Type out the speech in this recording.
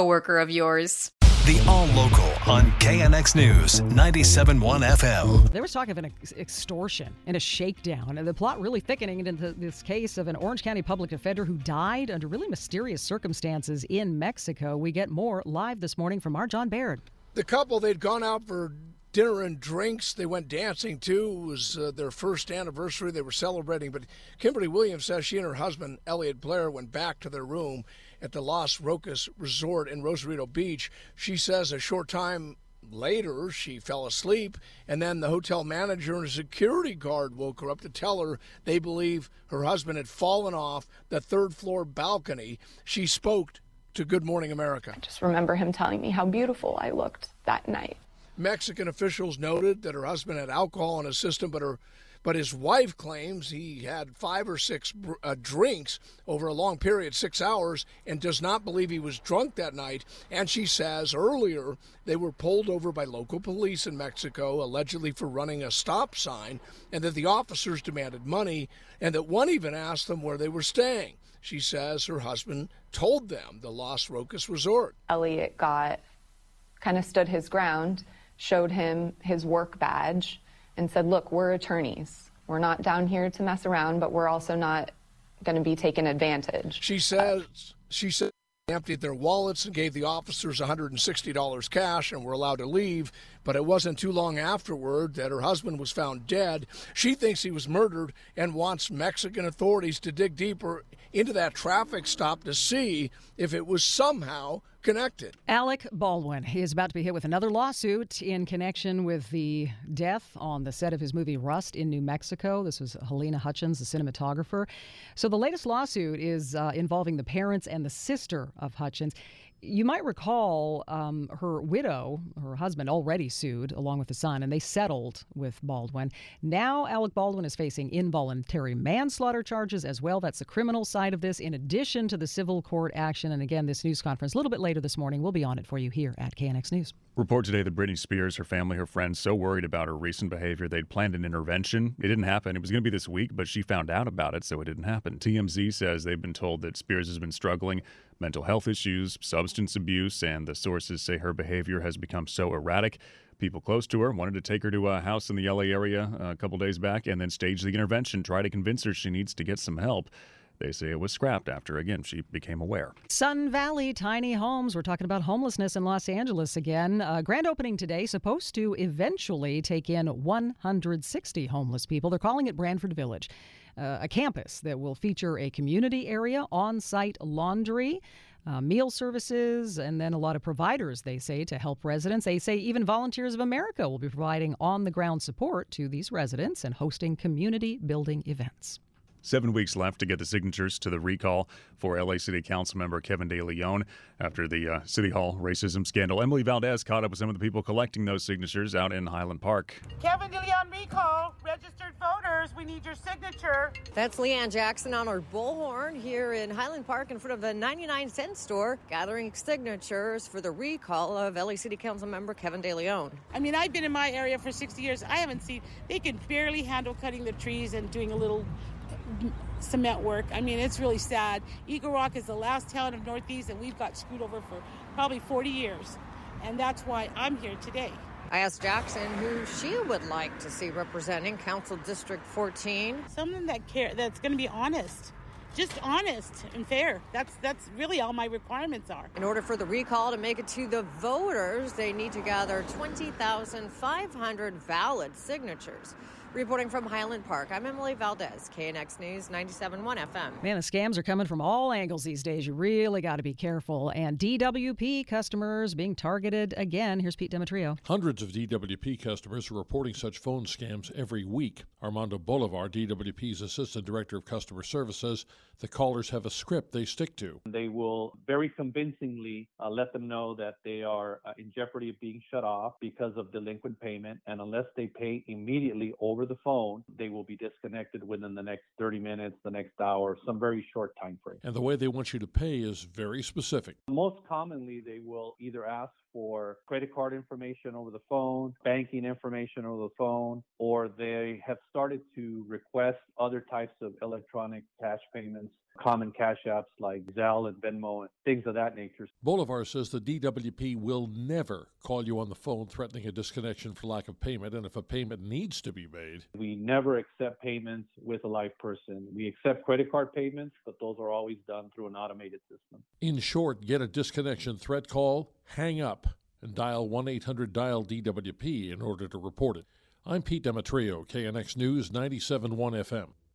coworker of yours. The All Local on KNX News 97.1 FM. There was talk of an extortion and a shakedown, and the plot really thickening into this case of an Orange County public defender who died under really mysterious circumstances in Mexico. We get more live this morning from our John Baird. The couple, they'd gone out for dinner and drinks. They went dancing too. It was uh, their first anniversary. They were celebrating. But Kimberly Williams says she and her husband, Elliot Blair, went back to their room at the Las Rocas Resort in Rosarito Beach. She says a short time later she fell asleep and then the hotel manager and a security guard woke her up to tell her they believe her husband had fallen off the third floor balcony. She spoke to good morning america. I just remember him telling me how beautiful i looked that night. Mexican officials noted that her husband had alcohol in his system but her but his wife claims he had five or six uh, drinks over a long period, six hours, and does not believe he was drunk that night. And she says earlier they were pulled over by local police in Mexico, allegedly for running a stop sign, and that the officers demanded money, and that one even asked them where they were staying. She says her husband told them the Las Rocas resort. Elliot got kind of stood his ground, showed him his work badge and said, look, we're attorneys. We're not down here to mess around, but we're also not going to be taken advantage. She says, she said, emptied their wallets and gave the officers $160 cash and were allowed to leave. But it wasn't too long afterward that her husband was found dead. She thinks he was murdered and wants Mexican authorities to dig deeper into that traffic stop to see if it was somehow connected. Alec Baldwin is about to be hit with another lawsuit in connection with the death on the set of his movie Rust in New Mexico. This was Halyna Hutchins, the cinematographer. So the latest lawsuit is uh, involving the parents and the sister of Hutchins you might recall um, her widow, her husband, already sued along with the son, and they settled with Baldwin. Now, Alec Baldwin is facing involuntary manslaughter charges as well. That's the criminal side of this, in addition to the civil court action. And again, this news conference a little bit later this morning. We'll be on it for you here at KNX News. Report today that Britney Spears, her family, her friends, so worried about her recent behavior, they'd planned an intervention. It didn't happen. It was going to be this week, but she found out about it, so it didn't happen. TMZ says they've been told that Spears has been struggling mental health issues, substance abuse, and the sources say her behavior has become so erratic. People close to her wanted to take her to a house in the LA area a couple days back and then stage the intervention, try to convince her she needs to get some help. They say it was scrapped after, again, she became aware. Sun Valley Tiny Homes. We're talking about homelessness in Los Angeles again. Uh, grand opening today, supposed to eventually take in 160 homeless people. They're calling it Branford Village uh, a campus that will feature a community area, on site laundry. Uh, meal services, and then a lot of providers, they say, to help residents. They say even Volunteers of America will be providing on the ground support to these residents and hosting community building events. Seven weeks left to get the signatures to the recall for LA City Council member Kevin De Leon after the uh, City Hall racism scandal. Emily Valdez caught up with some of the people collecting those signatures out in Highland Park. Kevin De Leon recall, registered voters, we need your signature. That's Leanne Jackson on her bullhorn here in Highland Park in front of the 99 cent store, gathering signatures for the recall of LA City Council member Kevin De Leon. I mean, I've been in my area for 60 years. I haven't seen, they can barely handle cutting the trees and doing a little cement work. I mean, it's really sad. Eagle Rock is the last town of Northeast, and we've got screwed over for probably 40 years. And that's why I'm here today. I asked Jackson who she would like to see representing Council District 14. Someone that care that's going to be honest. Just honest and fair. That's that's really all my requirements are. In order for the recall to make it to the voters, they need to gather 20,500 valid signatures. Reporting from Highland Park, I'm Emily Valdez, KNX News 97.1 FM. Man, the scams are coming from all angles these days. You really got to be careful. And DWP customers being targeted again. Here's Pete Demetriou. Hundreds of DWP customers are reporting such phone scams every week. Armando Bolivar, DWP's Assistant Director of Customer Service, says the callers have a script they stick to. They will very convincingly uh, let them know that they are uh, in jeopardy of being shut off because of delinquent payment, and unless they pay immediately over the phone, they will be disconnected within the next 30 minutes, the next hour, some very short time frame. And the way they want you to pay is very specific. Most commonly, they will either ask for credit card information over the phone, banking information over the phone, or they have started to request other types of electronic cash payments, common cash apps like Zelle and Venmo and things of that nature. Bolivar says the DWP will never call you on the phone threatening a disconnection for lack of payment, and if a payment needs to be made, we never accept payments with a live person. We accept credit card payments, but those are always done through an automated system. In short, get a disconnection threat call, hang up, and dial 1 800 dial DWP in order to report it. I'm Pete Demetriou, KNX News 97.1 FM.